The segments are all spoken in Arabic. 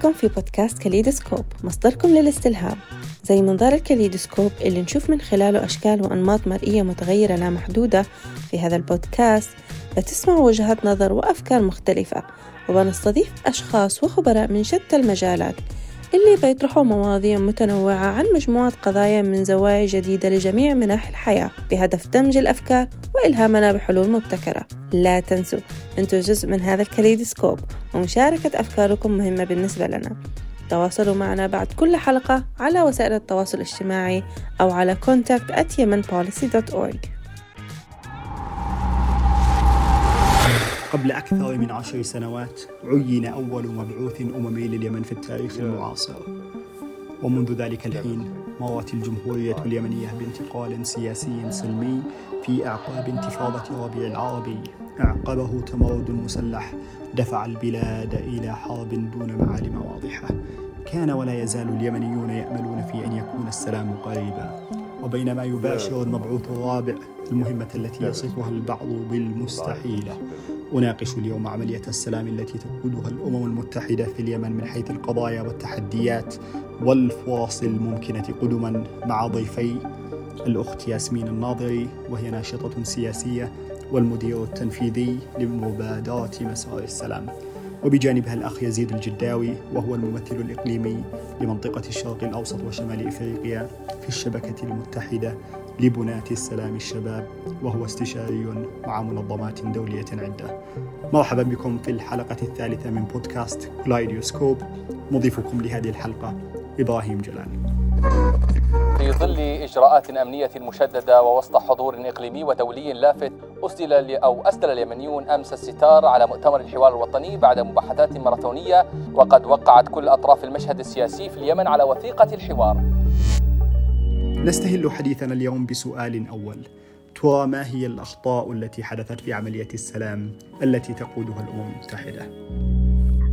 بكم في بودكاست كاليدوسكوب مصدركم للاستلهام. زي منظار الكاليدوسكوب اللي نشوف من خلاله أشكال وأنماط مرئية متغيرة لا محدودة في هذا البودكاست. بتسمعوا وجهات نظر وأفكار مختلفة. وبنستضيف أشخاص وخبراء من شتى المجالات اللي بيطرحوا مواضيع متنوعة عن مجموعة قضايا من زوايا جديدة لجميع مناحي الحياة بهدف دمج الأفكار وإلهامنا بحلول مبتكرة. لا تنسوا أنتم جزء من هذا الكاليدوسكوب ومشاركة أفكاركم مهمة بالنسبة لنا. تواصلوا معنا بعد كل حلقة على وسائل التواصل الاجتماعي أو على contact at yemenpolicy.org قبل أكثر من عشر سنوات عين أول مبعوث أممي لليمن في التاريخ المعاصر. ومنذ ذلك الحين مرت الجمهورية اليمنية بانتقال سياسي سلمي في أعقاب انتفاضة ربيع العربي. أعقبه تمرد مسلح دفع البلاد إلى حرب دون معالم واضحة. كان ولا يزال اليمنيون يأملون في أن يكون السلام قريبا. وبينما يباشر المبعوث الرابع المهمة التي يصفها البعض بالمستحيلة أناقش اليوم عملية السلام التي تقودها الأمم المتحدة في اليمن من حيث القضايا والتحديات والفرص الممكنة قدما مع ضيفي الأخت ياسمين الناظري وهي ناشطة سياسية والمدير التنفيذي لمبادرة مسار السلام. وبجانبها الأخ يزيد الجداوي وهو الممثل الإقليمي لمنطقة الشرق الأوسط وشمال إفريقيا في الشبكة المتحدة لبناة السلام الشباب وهو استشاري مع منظمات دولية عدة. مرحبا بكم في الحلقة الثالثة من بودكاست كلايديوسكوب مضيفكم لهذه الحلقة إبراهيم جلال. في ظل إجراءات أمنية مشددة ووسط حضور إقليمي ودولي لافت أسدل أو أسدل اليمنيون أمس الستار على مؤتمر الحوار الوطني بعد مباحثات ماراثونية وقد وقعت كل أطراف المشهد السياسي في اليمن على وثيقة الحوار نستهل حديثنا اليوم بسؤال أول ترى ما هي الأخطاء التي حدثت في عملية السلام التي تقودها الأمم المتحدة؟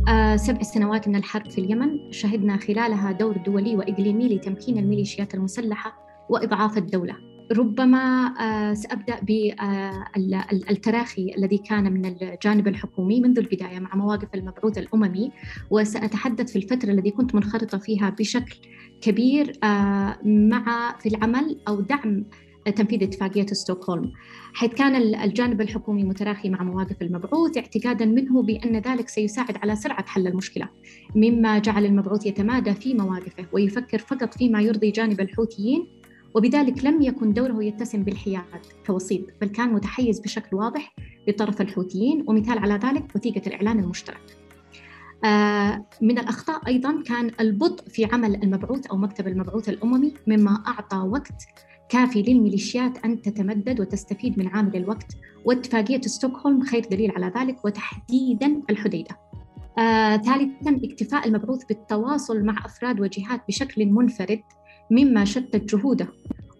آه سبع سنوات من الحرب في اليمن شهدنا خلالها دور دولي وإقليمي لتمكين الميليشيات المسلحة وإضعاف الدولة. ربما آه سأبدأ بالتراخي الذي كان من الجانب الحكومي منذ البداية مع مواقف المبعوث الأممي وسأتحدث في الفترة التي كنت منخرطة فيها بشكل كبير آه مع في العمل أو دعم تنفيذ اتفاقية ستوكهولم. حيث كان الجانب الحكومي متراخي مع مواقف المبعوث اعتقادا منه بأن ذلك سيساعد على سرعة حل المشكلة مما جعل المبعوث يتمادى في مواقفه ويفكر فقط فيما يرضي جانب الحوثيين وبذلك لم يكن دوره يتسم بالحياد كوسيط بل كان متحيز بشكل واضح لطرف الحوثيين ومثال على ذلك وثيقة الإعلان المشترك. آه من الأخطاء أيضا كان البطء في عمل المبعوث أو مكتب المبعوث الأممي مما أعطى وقت كافي للميليشيات أن تتمدد وتستفيد من عامل الوقت. واتفاقية ستوكهولم خير دليل على ذلك وتحديدا الحديدة. آه، ثالثا اكتفاء المبعوث بالتواصل مع أفراد وجهات بشكل منفرد مما شتت جهوده.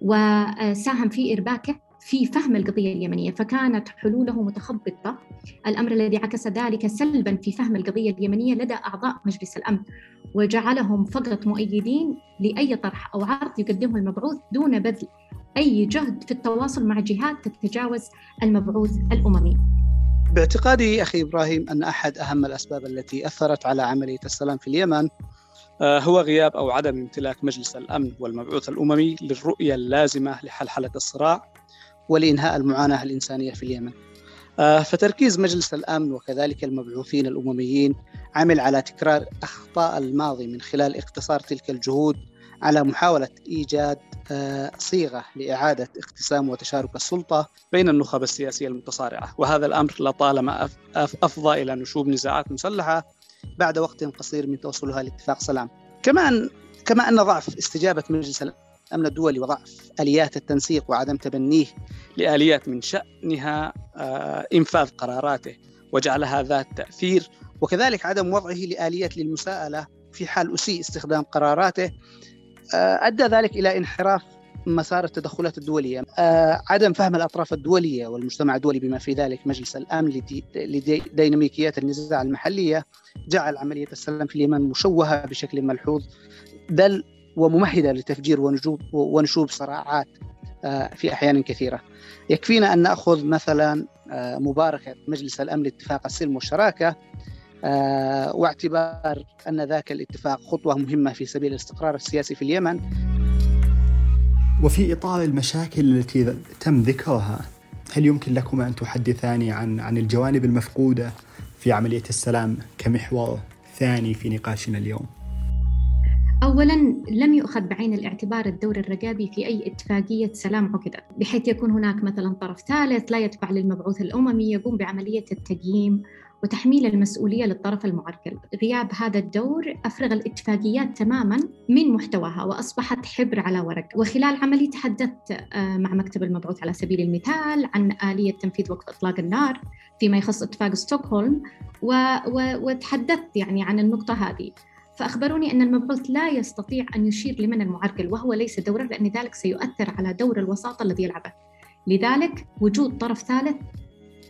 وساهم في إرباكه في فهم القضية اليمنية فكانت حلوله متخبطة. الأمر الذي عكس ذلك سلبا في فهم القضية اليمنية لدى أعضاء مجلس الأمن وجعلهم فقط مؤيدين لأي طرح أو عرض يقدمه المبعوث دون بذل أي جهد في التواصل مع جهات تتجاوز المبعوث الأممي. باعتقادي أخي إبراهيم أن أحد أهم الأسباب التي أثرت على عملية السلام في اليمن آه، هو غياب أو عدم امتلاك مجلس الأمن والمبعوث الأممي للرؤية اللازمة لحلحلة الصراع ولإنهاء المعاناة الإنسانية في اليمن. آه، فتركيز مجلس الأمن وكذلك المبعوثين الأمميين عمل على تكرار أخطاء الماضي من خلال اقتصار تلك الجهود على محاولة إيجاد آه، صيغة لإعادة اقتسام وتشارك السلطة بين النخب السياسية المتصارعة. وهذا الأمر لطالما أفضى إلى نشوب نزاعات مسلحة بعد وقت قصير من توصلها لاتفاق سلام. كما أن كما أن ضعف استجابة مجلس الأمن الدولي وضعف آليات التنسيق وعدم تبنيه لآليات من شأنها آه، إنفاذ قراراته وجعلها ذات تأثير وكذلك عدم وضعه لآليات للمساءلة في حال أسيء استخدام قراراته آه، أدى ذلك إلى انحراف مسار التدخلات الدولية. آه، عدم فهم الأطراف الدولية والمجتمع الدولي بما في ذلك مجلس الأمن لديناميكيات النزاع المحلية جعل عملية السلام في اليمن مشوهة بشكل ملحوظ. بل وممهدة لتفجير ونجوب ونشوب صراعات آه، في أحيان كثيرة يكفينا أن نأخذ مثلا آه، مباركة مجلس الأمن لاتفاق السلم والشراكة آه، واعتبار أن ذاك الاتفاق خطوة مهمة في سبيل الاستقرار السياسي في اليمن وفي إطار المشاكل التي تم ذكرها هل يمكن لكم أن تحدثاني عن عن الجوانب المفقودة في عملية السلام كمحور ثاني في نقاشنا اليوم؟ أولا لم يؤخذ بعين الاعتبار الدور الرقابي في أي اتفاقية سلام عقدت بحيث يكون هناك مثلا طرف ثالث لا يتبع للمبعوث الأممي يقوم بعملية التقييم وتحميل المسؤولية للطرف المعرقل. غياب هذا الدور أفرغ الاتفاقيات تماما من محتواها وأصبحت حبر على ورق. وخلال عملي تحدثت آه، مع مكتب المبعوث على سبيل المثال عن آلية تنفيذ وقف إطلاق النار فيما يخص اتفاق ستوكهولم و... و... وتحدثت يعني عن النقطة هذه. فأخبروني أن المبعوث لا يستطيع أن يشير لمن المعرقل وهو ليس دوره لأن ذلك سيؤثر على دور الوساطة الذي يلعبه. لذلك وجود طرف ثالث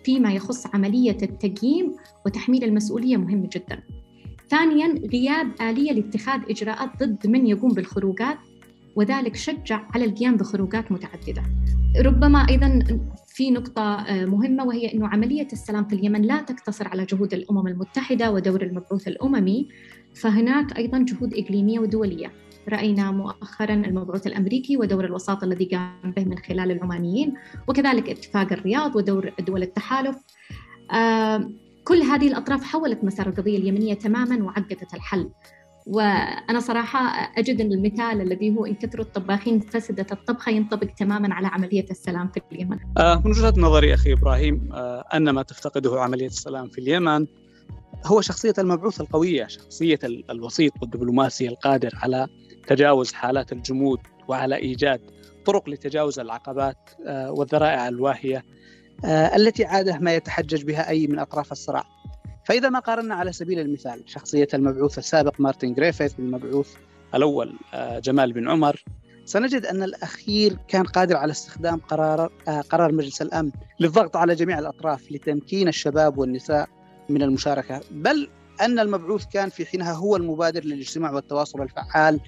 فيما يخص عملية التقييم وتحميل المسؤولية مهم جدا. ثانيا غياب آلية لاتخاذ إجراءات ضد من يقوم بالخروجات وذلك شجع على القيام بخروجات متعددة. ربما أيضا في نقطة آه، مهمة وهي أنه عملية السلام في اليمن لا تقتصر على جهود الأمم المتحدة ودور المبعوث الأممي فهناك أيضا جهود إقليمية ودولية. رأينا مؤخرا المبعوث الأمريكي ودور الوساطة الذي قام به من خلال العمانيين وكذلك اتفاق الرياض ودور دول التحالف. آه كل هذه الأطراف حولت مسار القضية اليمنية تماما وعقدت الحل. وأنا صراحة أجد أن المثال الذي هو إن كثروا الطباخين فسدت الطبخة ينطبق تماما على عملية السلام في اليمن. آه من وجهة نظري أخي إبراهيم آه أن ما تفتقده عملية السلام في اليمن هو شخصية المبعوث القوية شخصية الوسيط والدبلوماسي القادر على تجاوز حالات الجمود وعلى إيجاد طرق لتجاوز العقبات آه، والذرائع الواهية آه، التي عادة ما يتحجج بها أي من أطراف الصراع. فإذا ما قارنا على سبيل المثال شخصية المبعوث السابق مارتن جريفيث بالمبعوث الأول آه، جمال بن عمر سنجد أن الأخير كان قادر على استخدام قرار قرار مجلس الأمن للضغط على جميع الأطراف لتمكين الشباب والنساء من المشاركة بل أن المبعوث كان في حينها هو المبادر للاجتماع والتواصل الفعال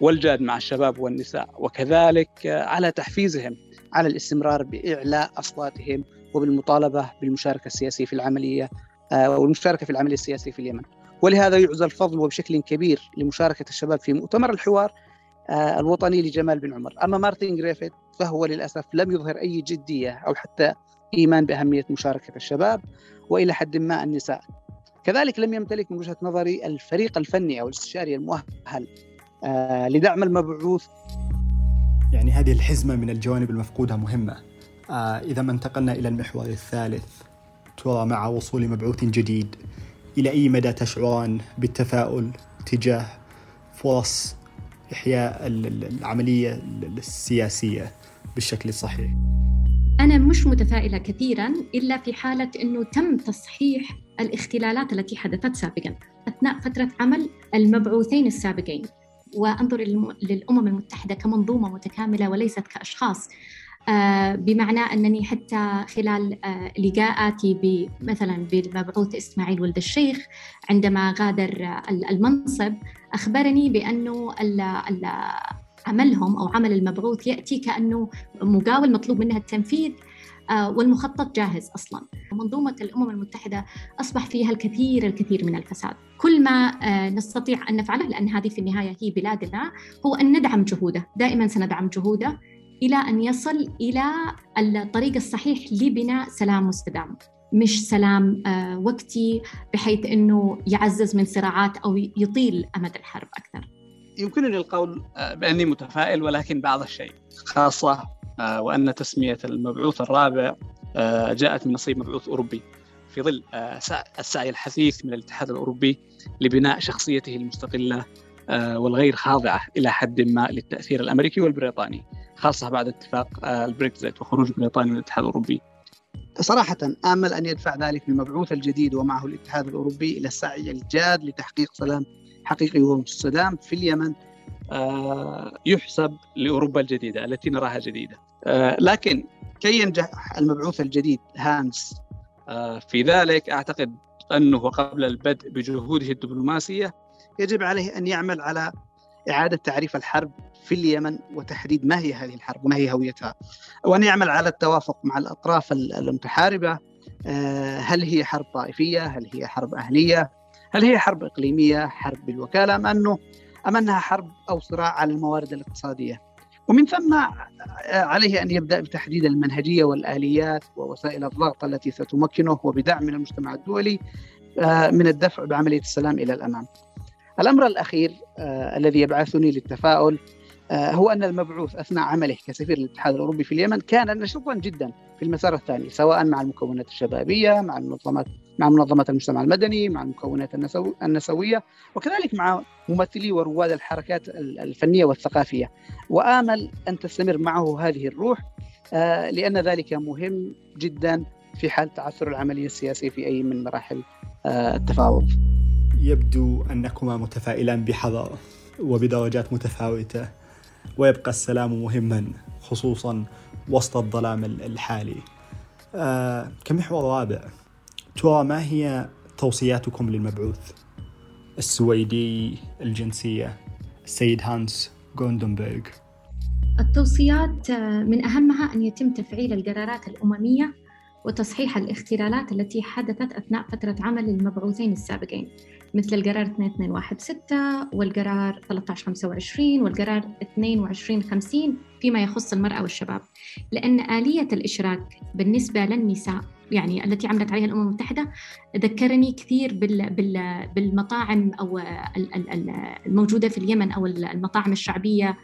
والجاد مع الشباب والنساء وكذلك على تحفيزهم على الاستمرار بإعلاء أصواتهم وبالمطالبة بالمشاركة السياسية في العملية آه، والمشاركة في العملية السياسية في اليمن. ولهذا يعزى الفضل وبشكل كبير لمشاركة الشباب في مؤتمر الحوار آه، الوطني لجمال بن عمر. أما مارتن جريفيث فهو للأسف لم يظهر أي جدية أو حتى إيمان بأهمية مشاركة الشباب وإلى حد ما النساء. كذلك لم يمتلك من وجهة نظري الفريق الفني أو الاستشاري المؤهل آه، لدعم المبعوث. يعني هذه الحزمة من الجوانب المفقودة مهمة. إذا ما انتقلنا إلى المحور الثالث ترى مع وصول مبعوث جديد. إلى أي مدى تشعران بالتفاؤل تجاه فرص إحياء العملية السياسية بالشكل الصحيح؟ أنا مش متفائلة كثيرا إلا في حالة أنه تم تصحيح الاختلالات التي حدثت سابقا أثناء فترة عمل المبعوثين السابقين. وأنظر للأمم المتحدة كمنظومة متكاملة وليست كأشخاص. بمعنى أنني حتى خلال آه، لقاءاتي مثلا بالمبعوث إسماعيل ولد الشيخ عندما غادر المنصب أخبرني بأنه عملهم أو عمل المبعوث يأتي كأنه مقاول مطلوب منها التنفيذ آه، والمخطط جاهز أصلا. منظومة الأمم المتحدة أصبح فيها الكثير الكثير من الفساد. كل ما آه، نستطيع أن نفعله لأن هذه في النهاية هي بلادنا هو أن ندعم جهوده، دائما سندعم جهوده إلى أن يصل إلى الطريق الصحيح لبناء سلام مستدام. مش سلام آه، وقتي بحيث إنه يعزز من صراعات أو يطيل أمد الحرب أكثر. يمكنني القول بأني متفائل ولكن بعض الشيء خاصة آه، وأن تسمية المبعوث الرابع آه، جاءت من نصيب مبعوث أوروبي في ظل آه، السعي الحثيث من الاتحاد الأوروبي لبناء شخصيته المستقلة والغير خاضعة إلى حد ما للتأثير الأمريكي والبريطاني خاصة بعد اتفاق البريكزيت وخروج بريطانيا من الاتحاد الأوروبي. صراحة آمل أن يدفع ذلك المبعوث الجديد ومعه الاتحاد الأوروبي إلى السعي الجاد لتحقيق سلام حقيقي ومستدام في اليمن آه، يحسب لأوروبا الجديدة التي نراها جديدة. آه، لكن كي ينجح المبعوث الجديد هانس آه، في ذلك أعتقد أنه قبل البدء بجهوده الدبلوماسية يجب عليه أن يعمل على إعادة تعريف الحرب في اليمن وتحديد ما هي هذه الحرب وما هي هويتها. وأن يعمل على التوافق مع الأطراف المتحاربه هل هي حرب طائفية؟ هل هي حرب أهلية؟ هل هي حرب إقليمية؟ حرب بالوكالة؟ أم أنه أم أنها حرب أو صراع على الموارد الاقتصادية؟ ومن ثم عليه أن يبدأ بتحديد المنهجية والآليات ووسائل الضغط التي ستمكنه وبدعم من المجتمع الدولي آه، من الدفع بعملية السلام إلى الأمام. الأمر الأخير آه، الذي يبعثني للتفاؤل آه، هو أن المبعوث أثناء عمله كسفير الاتحاد الأوروبي في اليمن كان نشطا جدا في المسار الثاني سواء مع المكونات الشبابية مع المنظمات مع منظمات المجتمع المدني مع المكونات النسو النسوية وكذلك مع ممثلي ورواد الحركات الفنية والثقافية. وآمل أن تستمر معه هذه الروح آه، لأن ذلك مهم جدا في حال تعثر العملية السياسية في أي من مراحل التفاوض. يبدو أنكما متفائلان بحذر وبدرجات متفاوتة ويبقى السلام مهما خصوصا وسط الظلام الحالي. آه كمحور رابع. ترى ما هي توصياتكم للمبعوث؟ السويدي الجنسية. السيد هانس جوندنبرغ التوصيات آه، من أهمها أن يتم تفعيل القرارات الأممية وتصحيح الاختلالات التي حدثت أثناء فترة عمل المبعوثين السابقين. مثل القرار 2216 والقرار 1325 والقرار 2250 فيما يخص المرأة والشباب. لأن آلية الإشراك بالنسبة للنساء يعني التي عملت عليها الأمم المتحدة ذكرني كثير بالمطاعم أو الموجودة في اليمن أو المطاعم الشعبية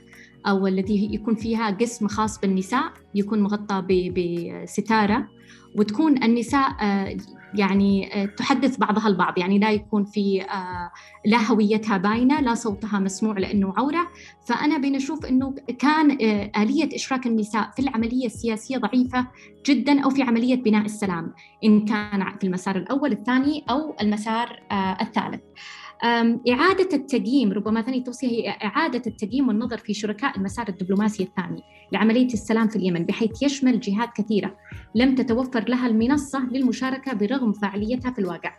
أو الذي يكون فيها قسم خاص بالنساء يكون مغطى بستارة. وتكون النساء آه، يعني آه، تحدث بعضها البعض. يعني لا يكون في آه، لا هويتها باينة لا صوتها مسموع لأنه عورة. فأنا بنشوف إنه كان آلية إشراك النساء في العملية السياسية ضعيفة جدا أو في عملية بناء السلام إن كان في المسار الأول الثاني أو المسار الثالث. إعادة التقييم ربما ثاني توصية هي إعادة التقييم والنظر في شركاء المسار الدبلوماسي الثاني لعملية السلام في اليمن بحيث يشمل جهات كثيرة لم تتوفر لها المنصة للمشاركة برغم فاعليتها في الواقع.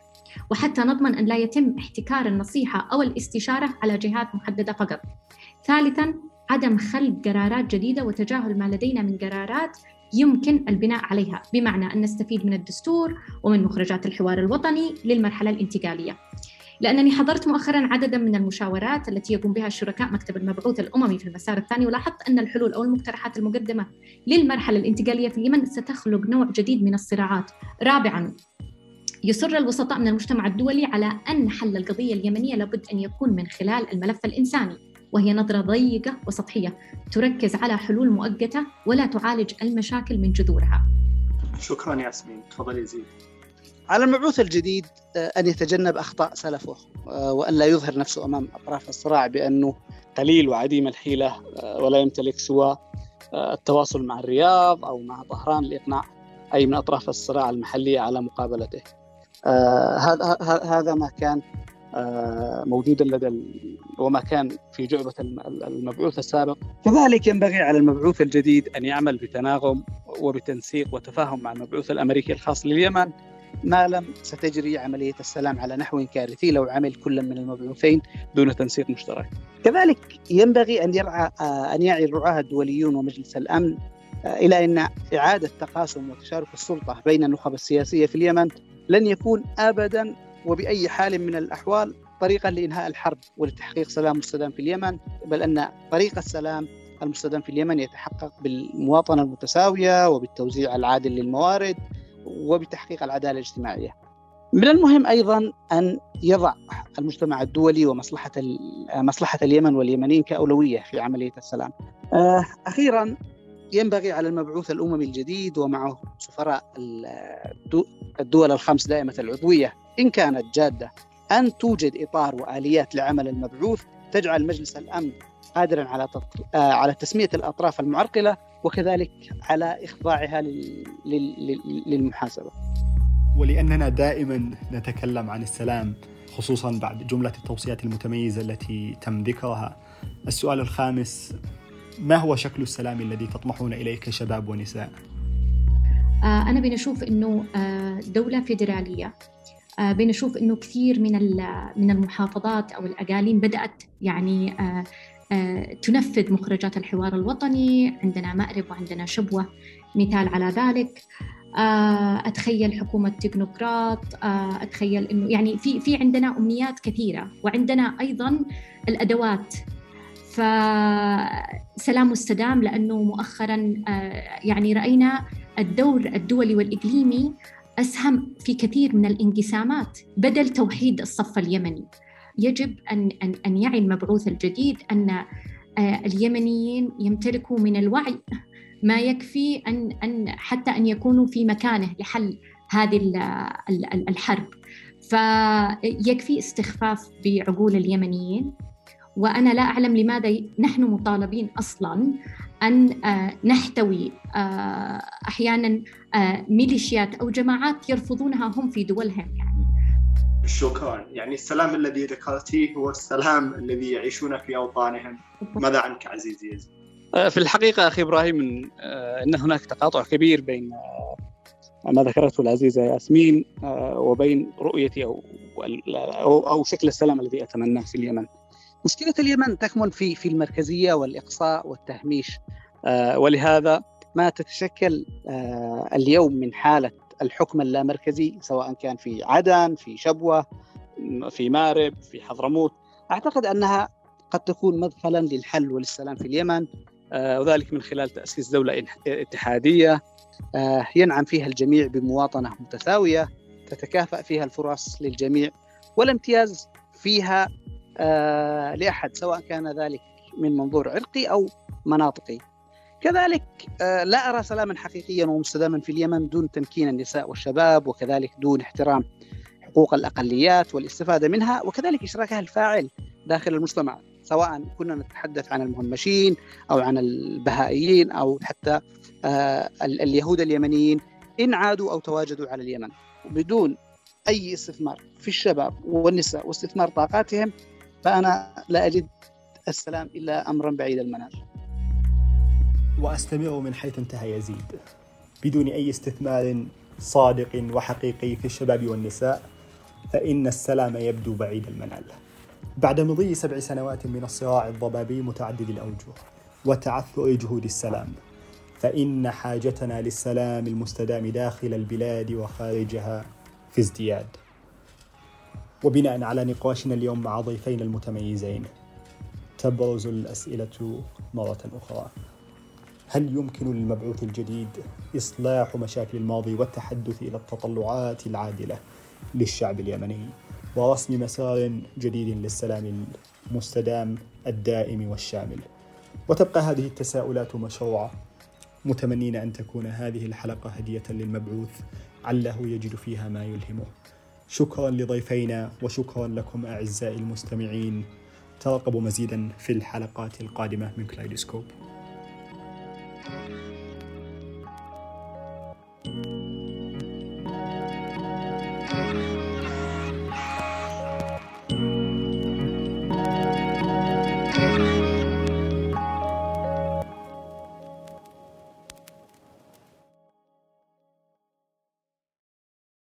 وحتى نضمن أن لا يتم احتكار النصيحة أو الاستشارة على جهات محددة فقط. ثالثاً عدم خلق قرارات جديدة وتجاهل ما لدينا من قرارات يمكن البناء عليها بمعنى أن نستفيد من الدستور ومن مخرجات الحوار الوطني للمرحلة الانتقالية. لأنني حضرت مؤخرا عددا من المشاورات التي يقوم بها الشركاء مكتب المبعوث الأممي في المسار الثاني ولاحظت أن الحلول أو المقترحات المقدمة للمرحلة الانتقالية في اليمن ستخلق نوع جديد من الصراعات. رابعا يصر الوسطاء من المجتمع الدولي على أن حل القضية اليمنية لابد أن يكون من خلال الملف الإنساني وهي نظرة ضيقة وسطحية تركز على حلول مؤقتة ولا تعالج المشاكل من جذورها. شكرا ياسمين. تفضلي زيد على المبعوث الجديد أن يتجنب أخطاء سلفه آه، وأن لا يظهر نفسه أمام أطراف الصراع بأنه قليل وعديم الحيلة آه، ولا يمتلك سوى التواصل مع الرياض أو مع طهران لإقناع أي من أطراف الصراع المحلية على مقابلته. هذا هذا ما كان موجودا لدى وما كان في جعبة المبعوث السابق. كذلك ينبغي على المبعوث الجديد أن يعمل بتناغم وبتنسيق وتفاهم مع المبعوث الأمريكي الخاص لليمن. ما لم ستجري عملية السلام على نحو كارثي لو عمل كل من المبعوثين دون تنسيق مشترك. كذلك ينبغي أن يرعى آه، أن يعي الرعاة الدوليون ومجلس الأمن آه، إلى أن إعادة تقاسم وتشارك السلطة بين النخب السياسية في اليمن لن يكون أبدا وبأي حال من الأحوال طريقا لإنهاء الحرب ولتحقيق سلام مستدام في اليمن بل أن طريق السلام المستدام في اليمن يتحقق بالمواطنة المتساوية وبالتوزيع العادل للموارد. وبتحقيق العدالة الاجتماعية. من المهم أيضا أن يضع المجتمع الدولي ومصلحة مصلحة اليمن واليمنيين كأولوية في عملية السلام. آه، أخيرا ينبغي على المبعوث الاممي الجديد ومعه سفراء الدول الخمس دائمة العضوية إن كانت جادة أن توجد إطار وآليات لعمل المبعوث تجعل مجلس الأمن قادرا على آه، على تسمية الأطراف المعرقلة وكذلك على إخضاعها للمحاسبة. ولأننا دائما نتكلم عن السلام خصوصا بعد جملة التوصيات المتميزة التي تم ذكرها. السؤال الخامس ما هو شكل السلام الذي تطمحون إليه كشباب ونساء؟ آه، أنا بنشوف أنه آه، دولة فيدرالية. آه، بنشوف إنه كثير من من المحافظات أو الأقاليم بدأت يعني تنفذ مخرجات الحوار الوطني عندنا مأرب وعندنا شبوة. مثال على ذلك آه، أتخيل حكومة تكنوقراط آه، أتخيل إنه يعني في في عندنا أمنيات كثيرة وعندنا أيضا الأدوات. فسلام مستدام لأنه مؤخرا آه، يعني رأينا الدور الدولي والإقليمي أسهم في كثير من الانقسامات بدل توحيد الصف اليمني. يجب ان ان أن يعي المبعوث الجديد أن اليمنيين يمتلكوا من الوعي ما يكفي ان أن حتى أن يكونوا في مكانه لحل هذه الحرب. فيكفي استخفاف بعقول اليمنيين. وأنا لا أعلم لماذا نحن مطالبين أصلا أن آه، نحتوي آه، أحيانا آه، ميليشيات أو جماعات يرفضونها هم في دولهم. يعني شكرا يعني السلام الذي ذكرتيه هو السلام الذي يعيشون في أوطانهم. ماذا عنك عزيزي آه، في الحقيقة أخي إبراهيم آه، أن هناك تقاطع كبير بين آه، ما ذكرته العزيزة ياسمين وبين رؤيتي أو أو شكل السلام الذي أتمناه في اليمن. مشكلة اليمن تكمن في في المركزية والإقصاء والتهميش. ولهذا ما تتشكل اليوم من حالة الحكم اللامركزي سواء كان في عدن في شبوة في مارب في حضرموت. أعتقد أنها قد تكون مدخلا للحل وللسلام في اليمن آه، وذلك من خلال تأسيس دولة اتحادية آه، ينعم فيها الجميع بمواطنة متساوية تتكافأ فيها الفرص للجميع والامتياز فيها آه، لأحد سواء كان ذلك من منظور عرقي أو مناطقي. كذلك لا أرى سلاما حقيقيا ومستداما في اليمن دون تمكين النساء والشباب وكذلك دون احترام حقوق الأقليات والاستفادة منها وكذلك إشراكها الفاعل داخل المجتمع سواء كنا نتحدث عن المهمشين أو عن البهائيين أو حتى آه، اليهود اليمنيين إن عادوا أو تواجدوا على اليمن بدون أي استثمار في الشباب والنساء واستثمار طاقاتهم فأنا لا أجد السلام إلا أمرا بعيد المنال. واستمر من حيث انتهى يزيد. بدون أي استثمار صادق وحقيقي في الشباب والنساء فإن السلام يبدو بعيد المنال. بعد مضي سبع سنوات من الصراع الضبابي متعدد الأوجه وتعثر جهود السلام فإن حاجتنا للسلام المستدام داخل البلاد وخارجها في ازدياد. وبناء على نقاشنا اليوم مع ضيفين المتميزين تبرز الأسئلة مرة أخرى. هل يمكن للمبعوث الجديد إصلاح مشاكل الماضي والتحدث إلى التطلعات العادلة للشعب اليمني ورسم مسار جديد للسلام المستدام الدائم والشامل؟ وتبقى هذه التساؤلات مشروعة متمنين أن تكون هذه الحلقة هدية للمبعوث عله يجد فيها ما يلهمه. شكرا لضيفينا وشكرا لكم أعزائي المستمعين. ترقبوا مزيدا في الحلقات القادمة من كلايدوسكوب. thank you